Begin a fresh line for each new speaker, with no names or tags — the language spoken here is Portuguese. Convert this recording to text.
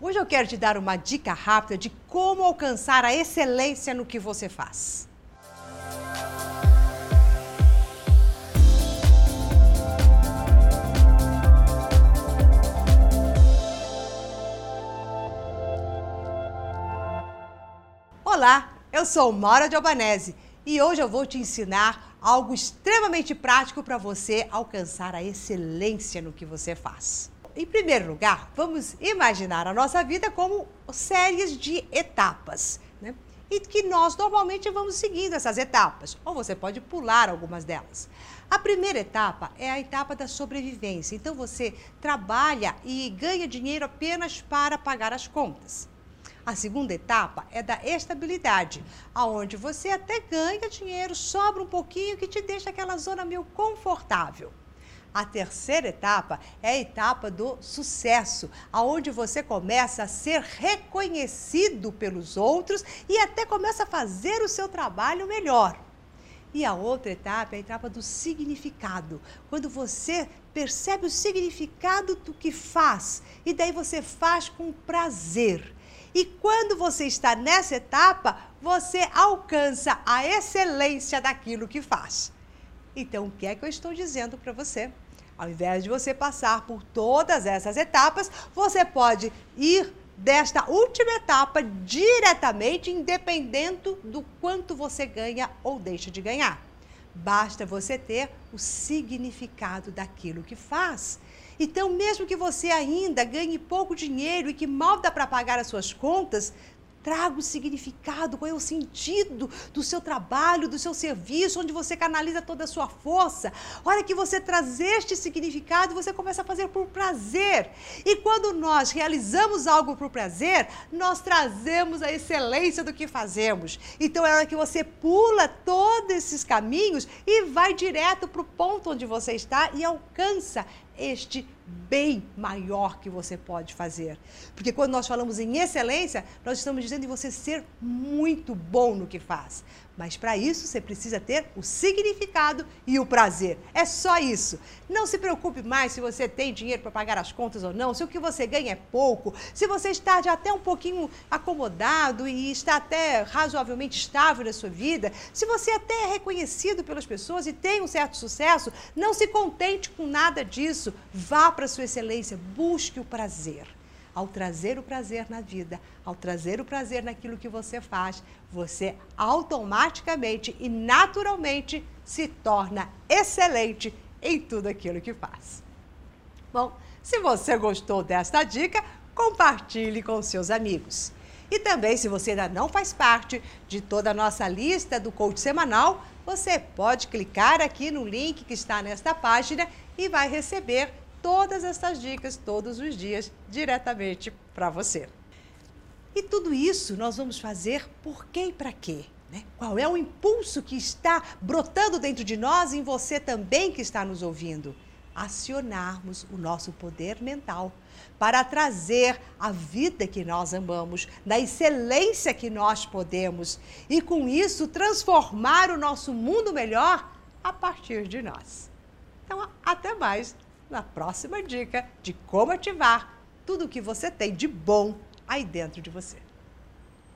Hoje eu quero te dar uma dica rápida de como alcançar a excelência no que você faz. Olá, eu sou Maura de Albanese e hoje eu vou te ensinar algo extremamente prático para você alcançar a excelência no que você faz. Em primeiro lugar, vamos imaginar a nossa vida como séries de etapas, né? E que nós normalmente vamos seguindo essas etapas, ou você pode pular algumas delas. A primeira etapa é a etapa da sobrevivência. Então você trabalha e ganha dinheiro apenas para pagar as contas. A segunda etapa é da estabilidade, aonde você até ganha dinheiro, sobra um pouquinho que te deixa aquela zona meio confortável. A terceira etapa é a etapa do sucesso, aonde você começa a ser reconhecido pelos outros e até começa a fazer o seu trabalho melhor. E a outra etapa é a etapa do significado, quando você percebe o significado do que faz e daí você faz com prazer. E quando você está nessa etapa, você alcança a excelência daquilo que faz. Então, o que é que eu estou dizendo para você? Ao invés de você passar por todas essas etapas, você pode ir desta última etapa diretamente, independendo do quanto você ganha ou deixa de ganhar. Basta você ter o significado daquilo que faz. Então, mesmo que você ainda ganhe pouco dinheiro e que mal dá para pagar as suas contas, Traga o significado, qual é o sentido do seu trabalho, do seu serviço, onde você canaliza toda a sua força. Hora que você traz este significado, você começa a fazer por prazer. E quando nós realizamos algo por prazer, nós trazemos a excelência do que fazemos. Então é hora que você pula todos esses caminhos e vai direto para o ponto onde você está e alcança este bem maior que você pode fazer. Porque quando nós falamos em excelência, nós estamos dizendo em você ser muito bom no que faz. Mas para isso você precisa ter o significado e o prazer. É só isso. Não se preocupe mais se você tem dinheiro para pagar as contas ou não, se o que você ganha é pouco, se você está até um pouquinho acomodado e está até razoavelmente estável na sua vida, se você até é reconhecido pelas pessoas e tem um certo sucesso, não se contente com nada disso. Vá para a sua excelência, busque o prazer. Ao trazer o prazer na vida, ao trazer o prazer naquilo que você faz, você automaticamente e naturalmente se torna excelente em tudo aquilo que faz. Bom, se você gostou desta dica, compartilhe com seus amigos. E também, se você ainda não faz parte de toda a nossa lista do coach semanal, você pode clicar aqui no link que está nesta página e vai receber todas essas dicas todos os dias diretamente para você. E tudo isso nós vamos fazer por quê e para quê? Né? Qual é o impulso que está brotando dentro de nós e em você também que está nos ouvindo? Acionarmos o nosso poder mental para trazer a vida que nós amamos, da excelência que nós podemos e com isso transformar o nosso mundo melhor a partir de nós. Então, até mais na próxima dica de como ativar tudo o que você tem de bom aí dentro de você.